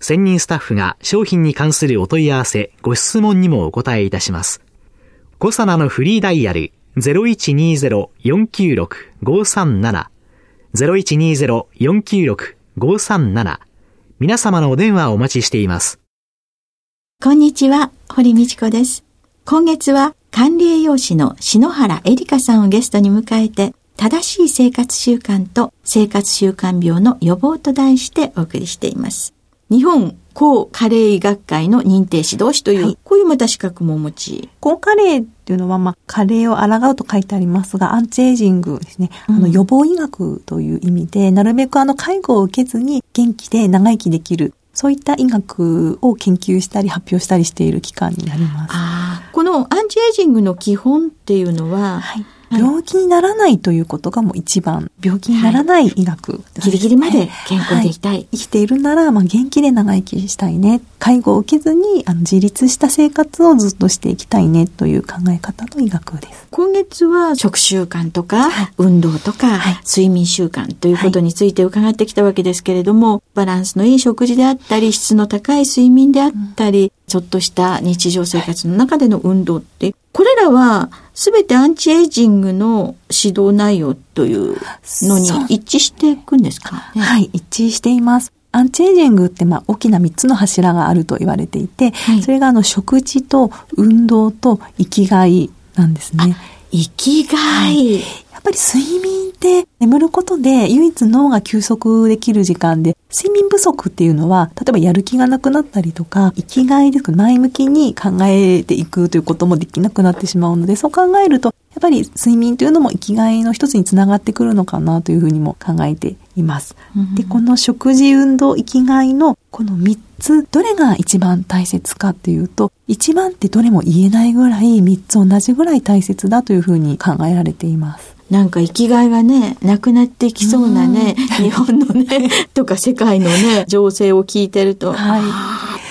専任スタッフが商品に関するお問い合わせ、ご質問にもお答えいたします。コサナのフリーダイヤル0120-496-537 0120-496-537皆様のお電話をお待ちしています。こんにちは、堀道子です。今月は管理栄養士の篠原恵里香さんをゲストに迎えて正しい生活習慣と生活習慣病の予防と題してお送りしています。日本高加齢医学会の認定指導士という、はい、こういうまた資格もお持ち。高加齢っていうのは、まあ、加齢を抗うと書いてありますが、アンチエイジングですね。うん、あの、予防医学という意味で、なるべくあの、介護を受けずに元気で長生きできる。そういった医学を研究したり発表したりしている機関になります。このアンチエイジングの基本っていうのは、はい病気にならないということがもう一番、病気にならない医学、はい、ギリギリまで健康でいたい。はい、生きているなら、まあ、元気で長生きしたいね。介護を受けずにあの自立した生活をずっとしていきたいねという考え方の医学です。今月は食習慣とか、はい、運動とか、睡眠習慣ということについて伺ってきたわけですけれども、バランスのいい食事であったり、質の高い睡眠であったり、うん、ちょっとした日常生活の中での運動って、これらは全てアンチエイジングの指導内容というのに一致していくんですか、ね、はい、一致しています。アンチエイジングってまあ大きな3つの柱があると言われていて、はい、それがあの食事と運動と生きがいなんですね。生きがい、はい、やっぱり睡眠って眠ることで唯一脳が休息できる時間で睡眠不足っていうのは、例えばやる気がなくなったりとか、生きがいですか、前向きに考えていくということもできなくなってしまうので、そう考えると、やっぱり睡眠というのも生きがいの一つにつながってくるのかなというふうにも考えています。うん、で、この食事、運動、生きがいのこの3つ、どれが一番大切かっていうと、一番ってどれも言えないぐらい3つ同じぐらい大切だというふうに考えられています。なんか生きがいがね、なくなっていきそうなね、日本のね、とか世界のね、情勢を聞いてると、はい、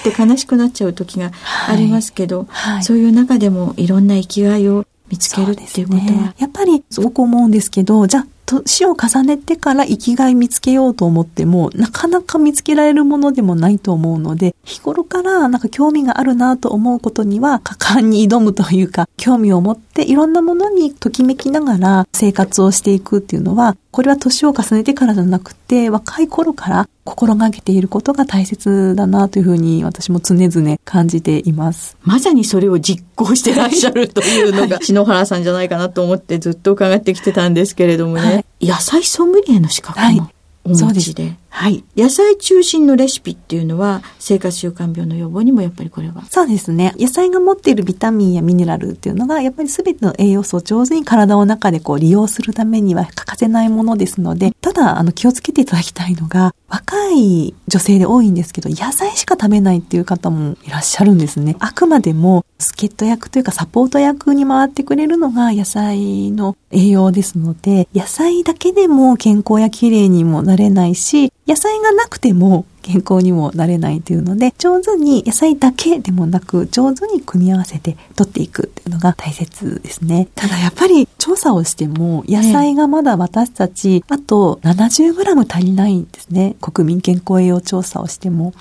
って悲しくなっちゃう時がありますけど、はい。はい、そういう中でもいろんな生きがいを見つけるっていうことは、ね、やっぱりすごく思うんですけど、じゃあ年を重ねてから生きがい見つけようと思っても、なかなか見つけられるものでもないと思うので、日頃からなんか興味があるなと思うことには、果敢に挑むというか、興味を持っていろんなものにときめきながら生活をしていくっていうのは、これは年を重ねてからじゃなくて、若い頃から心がけていることが大切だなというふうに私も常々感じています。まさにそれを実行してらっしゃるというのが、篠原さんじゃないかなと思ってずっと伺ってきてたんですけれどもね。はい、野菜ソムリエの資格もお持ちで。はいはい。野菜中心のレシピっていうのは、生活習慣病の予防にもやっぱりこれはそうですね。野菜が持っているビタミンやミネラルっていうのが、やっぱり全ての栄養素を上手に体の中でこう利用するためには欠かせないものですので、ただ、あの、気をつけていただきたいのが、若い女性で多いんですけど、野菜しか食べないっていう方もいらっしゃるんですね。あくまでも、助っ人役というかサポート役に回ってくれるのが野菜の栄養ですので、野菜だけでも健康や綺麗にもなれないし、野菜がなくても健康にもなれないというので、上手に野菜だけでもなく、上手に組み合わせて取っていくっていうのが大切ですね。ただやっぱり調査をしても、野菜がまだ私たち、あと 70g 足りないんですね。国民健康栄養調査をしても。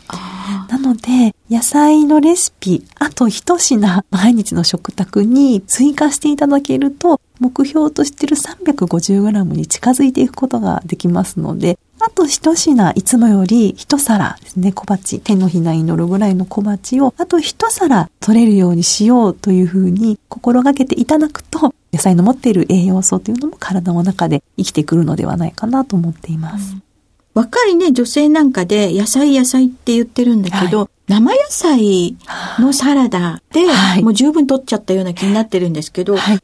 なので、野菜のレシピ、あと一品毎日の食卓に追加していただけると、目標としている 350g に近づいていくことができますので、あと一品、いつもより一皿ですね、小鉢、手のひらに乗るぐらいの小鉢を、あと一皿取れるようにしようというふうに心がけていただくと、野菜の持っている栄養素というのも体の中で生きてくるのではないかなと思っています。うん。若いね、女性なんかで野菜野菜って言ってるんだけど、はい、生野菜のサラダで、はい、もう十分取っちゃったような気になってるんですけど、はい、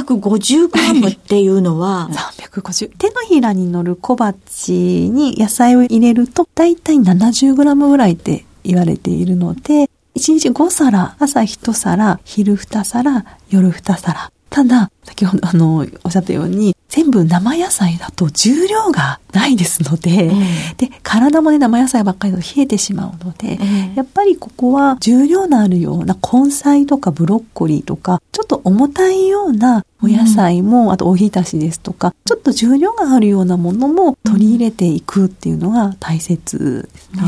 350グラムっていうのは、350。手のひらに乗る小鉢に野菜を入れると、だいたい70グラムぐらいって言われているので、1日5皿、朝1皿、昼2皿、夜2皿。ただ、先ほどあの、おっしゃったように、全部生野菜だと重量がないですので、えー、で、体もね、生野菜ばっかりだと冷えてしまうので、えー、やっぱりここは重量のあるような根菜とかブロッコリーとか、ちょっと重たいようなお野菜も、うん、あとおひたしですとか、ちょっと重量があるようなものも取り入れていくっていうのが大切ですね。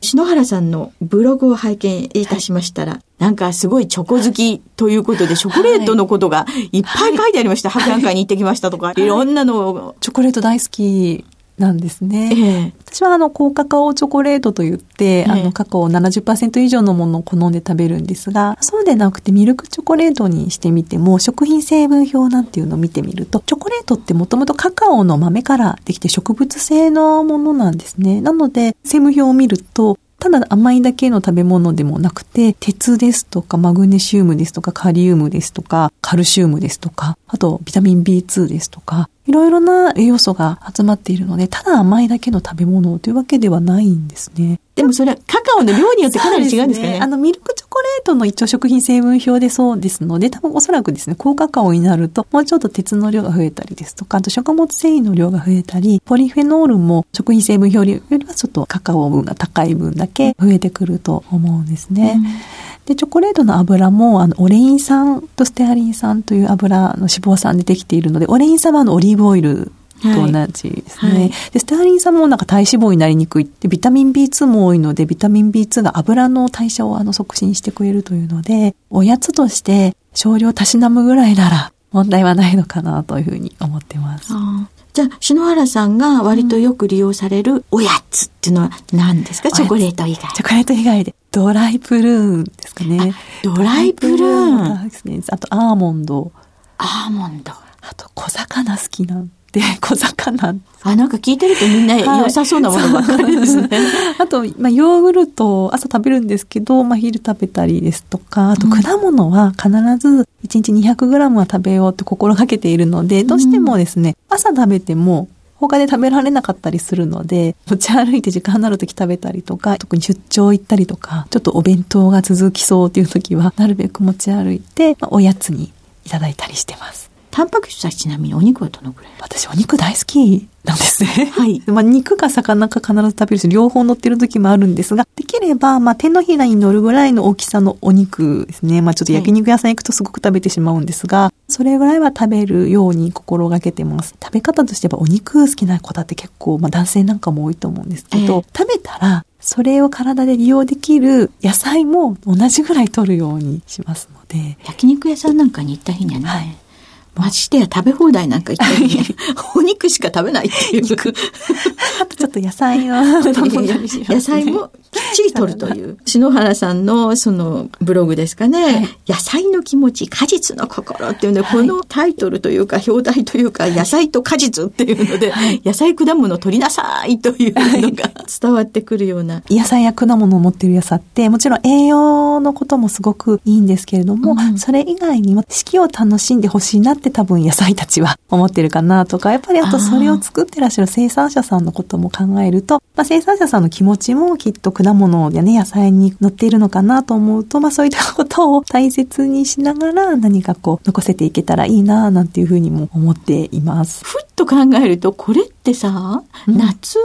篠原さんのブログを拝見いたしましたら、はい、なんかすごいチョコ好きということで、チョコレートのことがいっぱい書いてありました。博覧会に行ってきましたとか、いろんなのを。チョコレート大好きなんですね。ええ、私はあの高カカオチョコレートと言って、え、あのカカオ70%以上のものを好んで食べるんですが、そうでなくてミルクチョコレートにしてみても、食品成分表なんていうのを見てみると、チョコレートってもともとカカオの豆からできて植物性のものなんですね。なので、成分表を見ると、ただ甘いだけの食べ物でもなくて、鉄ですとかマグネシウムですとかカリウムですとかカルシウムですとか、あとビタミン B2 ですとか、いろいろな栄養素が集まっているので、ただ甘いだけの食べ物というわけではないんですね。でもそれはカカオの量によってかなり違うんですかね？ねあの、ミルクチョコレートの一応食品成分表でそうですので、多分おそらくですね、高カカオになると、もうちょっと鉄の量が増えたりですとか、あと食物繊維の量が増えたり、ポリフェノールも食品成分表よりはちょっとカカオ分が高い分だけ増えてくると思うんですね。うんで、チョコレートの油も、あの、オレイン酸とステアリン酸という油の脂肪酸でできているので、オレイン酸はあの、オリーブオイルと同じですね、はい。はい、で、ステアリン酸もなんか体脂肪になりにくいって、ビタミン B2 も多いので、ビタミン B2 が油の代謝をあの促進してくれるというので、おやつとして少量たしなむぐらいなら問題はないのかなというふうに思ってます。じゃあ、篠原さんが割とよく利用されるおやつっていうのは何ですか、うん、チョコレート以外。チョコレート以外で。ドライプルーンですかね。ドライプルーンですね。あとアーモンド。アーモンド。あと小魚好きなんで、小魚。あ、なんか聞いてるとみんな良さそうなものばっかりですね。あと、まあ、ヨーグルト、朝食べるんですけど、まあ、昼食べたりですとか、あと果物は必ず1日 200g は食べようって心がけているので、どうしてもですね、朝食べても他で食べられなかったりするので、持ち歩いて時間になるとき食べたりとか、特に出張行ったりとか、ちょっとお弁当が続きそうっていうときは、なるべく持ち歩いて、まあ、おやつにいただいたりしてます。タンパク質はちなみにお肉はどのくらい？私お肉大好きなんですね。はい。まあ肉か魚か必ず食べるし、両方乗ってる時もあるんですが、できれば、まあ手のひらに乗るぐらいの大きさのお肉ですね。まあちょっと焼肉屋さん行くとすごく食べてしまうんですが、はい、それぐらいは食べるように心がけてます。食べ方としてはお肉好きな方って結構、まあ男性なんかも多いと思うんですけど、えー、食べたら、それを体で利用できる野菜も同じぐらい取るようにしますので。焼肉屋さんなんかに行った日にはね、はいましてや食べ放題なんか言ったり、お肉しか食べないっていう。あとちょっと野菜の 野菜もきっちり取るという。篠原さんのそのブログですかね、はい、野菜の気持ち、果実の心っていうね、このタイトルというか表題というか、野菜と果実っていうので、はい、野菜果物取りなさいというのが伝わってくるような。野菜や果物を持っている野菜って、もちろん栄養のこともすごくいいんですけれども、うん、それ以外にも四季を楽しんでほしいなってって多分野菜たちは思ってるかなとか、やっぱりあとそれを作ってらっしゃる生産者さんのことも考えると、まあ、生産者さんの気持ちもきっと果物やね、野菜に乗っているのかなと思うと、まあそういったことを大切にしながら何かこう残せていけたらいいななんていうふうにも思っています。ふっと考えると、これってさ、うん、夏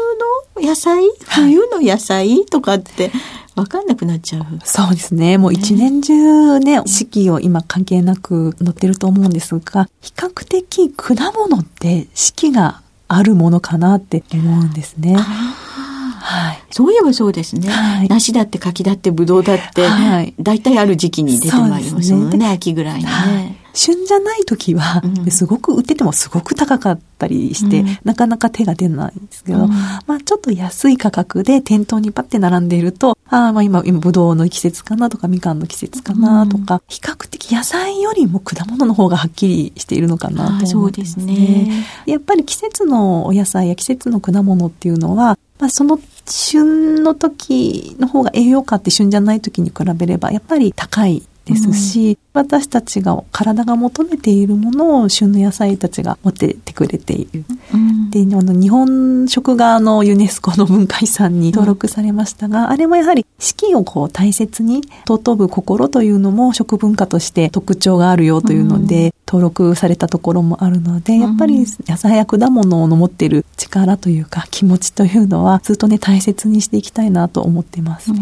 の野菜？冬の野菜？とかって、わかんなくなっちゃう。そうですね。もう一年中ね、四季を今関係なく載ってると思うんですが、比較的果物って四季があるものかなって思うんですね。はい、そういえばそうですね。はい、梨だって柿だってぶどうだって、はい、大体ある時期に出てまいりますもんね、ね秋ぐらいにね。はい旬じゃない時は、すごく売っててもすごく高かったりして、うん、なかなか手が出ないんですけど、うん、まあちょっと安い価格で店頭にパッて並んでいると、ああ、まあ今、今、ぶどうの季節かなとか、みかんの季節かなとか、うん、比較的野菜よりも果物の方がはっきりしているのかなと思います、ね、そうですね。やっぱり季節のお野菜や季節の果物っていうのは、まあその旬の時の方が栄養価って旬じゃない時に比べれば、やっぱり高いですし、うん、私たちが体が求めているものを旬の野菜たちが持っててくれている。うん、で、あの、日本食がのユネスコの文化遺産に登録されましたが、うん、あれもやはり四季をこう大切に尊ぶ心というのも食文化として特徴があるよというので、登録されたところもあるので、やっぱり野菜や果物の持っている力というか気持ちというのはずっとね大切にしていきたいなと思ってますね。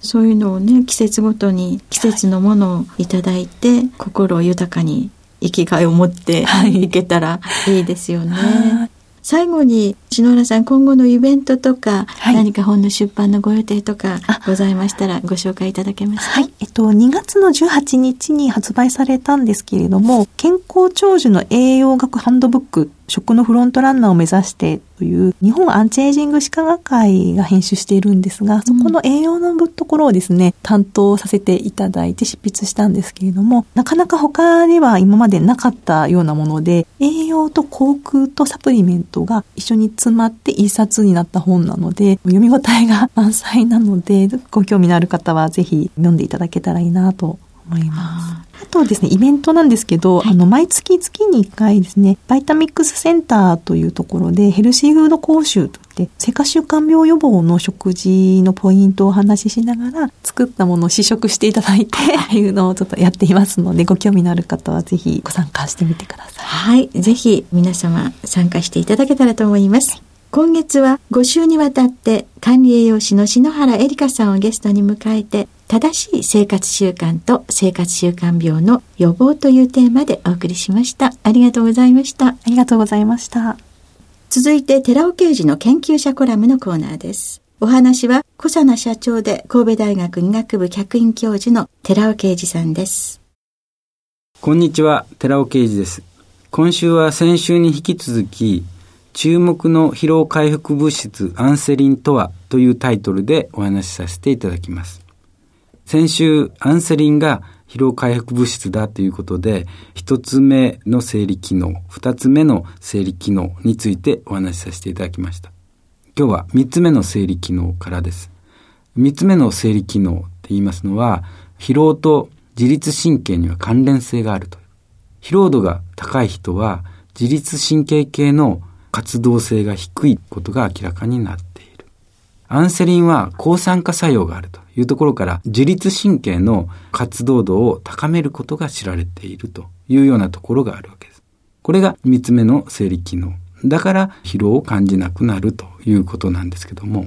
そういうのをね季節ごとに季節のものをいただいて、はい、心を豊かに生きがいを持ってい。けたらいいですよね。はい。最後に篠原さん今後のイベントとか、はい、何か本の出版のご予定とかございましたらご紹介いただけますか？はい。えっと、2月の18日に発売されたんですけれども、健康長寿の栄養学ハンドブック食のフロントランナーを目指してという日本アンチエイジング歯科学会が編集しているんですが、そこの栄養のところをですね、担当させていただいて執筆したんですけれども、なかなか他では今までなかったようなもので、栄養と航空とサプリメントが一緒に詰まって一冊になった本なので、読み応えが満載なので、ご興味のある方はぜひ読んでいただけたらいいなと思います。あとですね、イベントなんですけど、はい、あの、毎月月に1回ですね、バイタミックスセンターというところで、ヘルシーフード講習といって、生活習慣病予防の食事のポイントをお話ししながら、作ったものを試食していただいて、いうのをちょっとやっていますので、ご興味のある方はぜひご参加してみてください。はい、ぜひ皆様参加していただけたらと思います。今月は5週にわたって管理栄養士の篠原恵里香さんをゲストに迎えて正しい生活習慣と生活習慣病の予防というテーマでお送りしました。ありがとうございました。ありがとうございました。続いて、寺尾刑事の研究者コラムのコーナーです。お話は、小佐奈社長で神戸大学医学部客員教授の寺尾啓二さんです。こんにちは、寺尾啓二です。今週は先週に引き続き、注目の疲労回復物質アンセリンとはというタイトルでお話しさせていただきます。先週、アンセリンが疲労回復物質だということで、一つ目の生理機能、二つ目の生理機能についてお話しさせていただきました。今日は三つ目の生理機能からです。三つ目の生理機能って言いますのは、疲労と自律神経には関連性があると。疲労度が高い人は自律神経系の活動性が低いことが明らかになってアンセリンは抗酸化作用があるというところから自律神経の活動度を高めることが知られているというようなところがあるわけです。これが三つ目の生理機能。だから疲労を感じなくなるということなんですけども、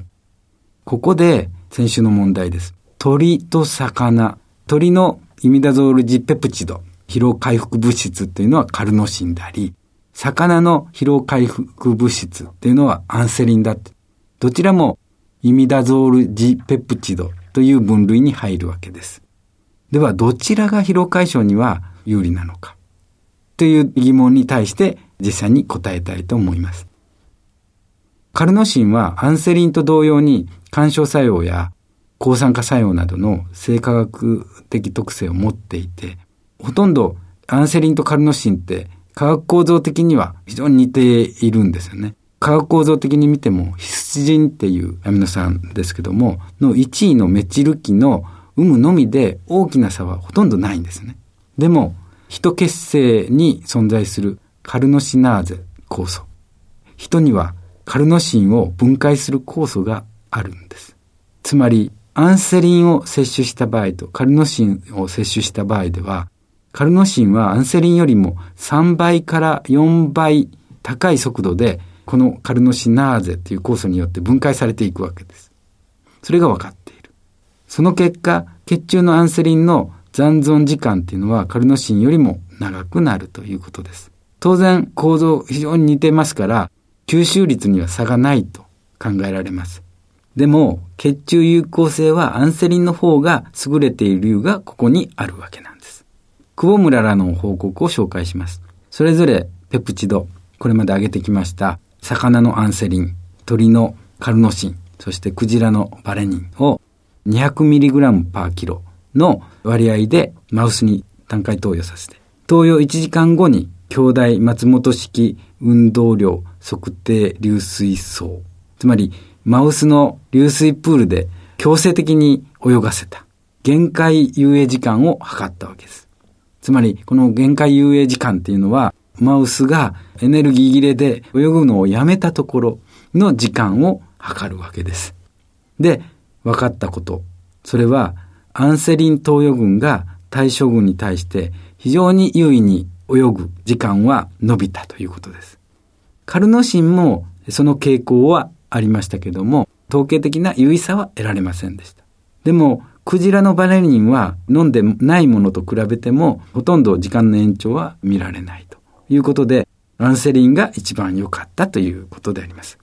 ここで先週の問題です。鳥と魚。鳥のイミダゾールジペプチド。疲労回復物質っていうのはカルノシンであり、魚の疲労回復物質っていうのはアンセリンだって。どちらもイミダゾールジペプチドという分類に入るわけです。では、どちらが疲労解消には有利なのか？という疑問に対して実際に答えたいと思います。カルノシンはアンセリンと同様に干渉作用や抗酸化作用などの生化学的特性を持っていて、ほとんどアンセリンとカルノシンって化学構造的には非常に似ているんですよね。化学構造的に見ても、ヒスチジンっていうアミノ酸ですけども、の1位のメチル基の有無のみで大きな差はほとんどないんですね。でも、人血清に存在するカルノシナーゼ酵素。人にはカルノシンを分解する酵素があるんです。つまり、アンセリンを摂取した場合とカルノシンを摂取した場合では、カルノシンはアンセリンよりも3倍から4倍高い速度でこのカルノシナーゼという酵素によって分解されていくわけです。それが分かっている。その結果、血中のアンセリンの残存時間っていうのはカルノシンよりも長くなるということです。当然構造非常に似てますから、吸収率には差がないと考えられます。でも、血中有効性はアンセリンの方が優れている理由がここにあるわけなんです。久保村らの報告を紹介します。それぞれペプチド、これまで挙げてきました、魚のアンセリン、鳥のカルノシン、そしてクジラのバレニンを 200mg パーキロの割合でマウスに単回投与させて、投与1時間後に兄弟松本式運動量測定流水槽。つまり、マウスの流水プールで強制的に泳がせた。限界遊泳時間を測ったわけです。つまり、この限界遊泳時間っていうのは、マウスがエネルギー切れで泳ぐのをやめたところの時間を測るわけです。で、分かったこと。それは、アンセリン投与群が対象群に対して非常に優位に泳ぐ時間は伸びたということです。カルノシンもその傾向はありましたけども、統計的な優位さは得られませんでした。でも、クジラのバレリンは飲んでないものと比べても、ほとんど時間の延長は見られないいうことで、アンセリンが一番良かったということであります。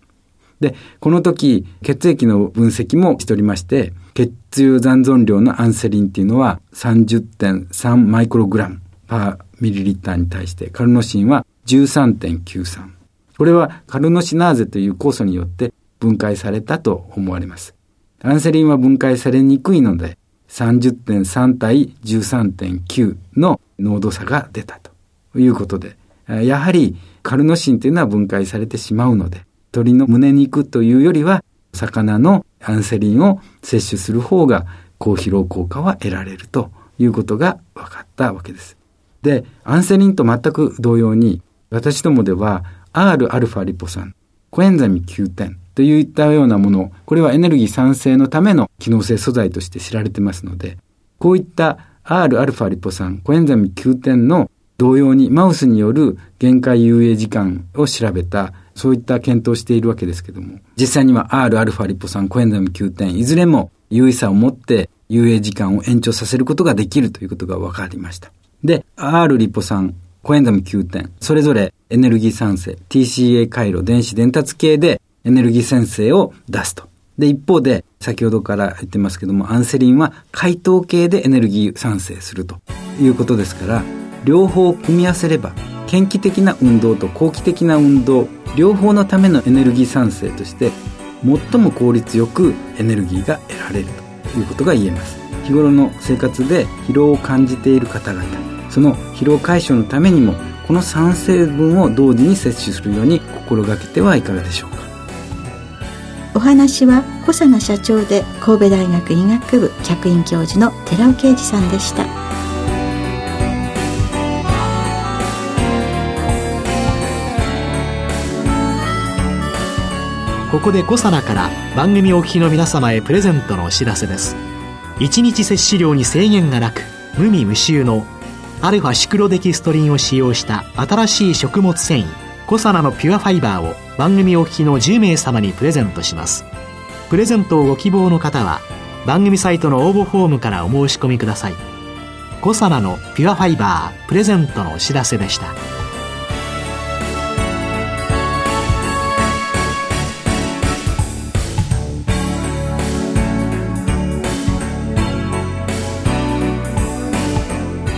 で、この時、血液の分析もしておりまして、血中残存量のアンセリンっていうのは30.3マイクログラムパーミリリッターに対してカルノシンは13.93。これはカルノシナーゼという酵素によって分解されたと思われます。アンセリンは分解されにくいので30.3対13.9の濃度差が出たということで、やはりカルノシンというのは分解されてしまうので、鳥の胸肉というよりは魚のアンセリンを摂取する方が高疲労効果は得られるということが分かったわけです。で、アンセリンと全く同様に、私どもでは Rα リポ酸、コエンザミ9点といったようなもの、これはエネルギー産生のための機能性素材として知られてますので、こういった Rα リポ酸、コエンザイムQ10の同様にマウスによる限界遊泳時間を調べた、そういった検討をしているわけですけども、実際には Rα リポ酸、コエンザイムQ10、いずれも有意差を持って遊泳時間を延長させることができるということが分かりました。で、R リポ酸、コエンザイム Q10、それぞれエネルギー産生、TCA 回路、電子伝達系でエネルギー生成を出すと。で、一方で、先ほどから言ってますけども、アンセリンは解凍系でエネルギー産生するということですから、両方を組み合わせれば、嫌気的な運動と後期的な運動、両方のためのエネルギー産生として、最も効率よくエネルギーが得られるということが言えます。日頃の生活で疲労を感じている方々その疲労解消のためにもこの3成分を同時に摂取するように心がけてはいかがでしょうか？お話は小佐奈社長で神戸大学医学部客員教授の寺尾啓二さんでしたここで小佐奈から番組お聞きの皆様へプレゼントのお知らせです。1日摂取量に制限がなく無味無臭のアルファシクロデキストリンを使用した新しい食物繊維コサナのピュアファイバーを番組お聞きの10名様にプレゼントします。プレゼントをご希望の方は番組サイトの応募フォームからお申し込みください。コサナのピュアファイバープレゼントのお知らせでした。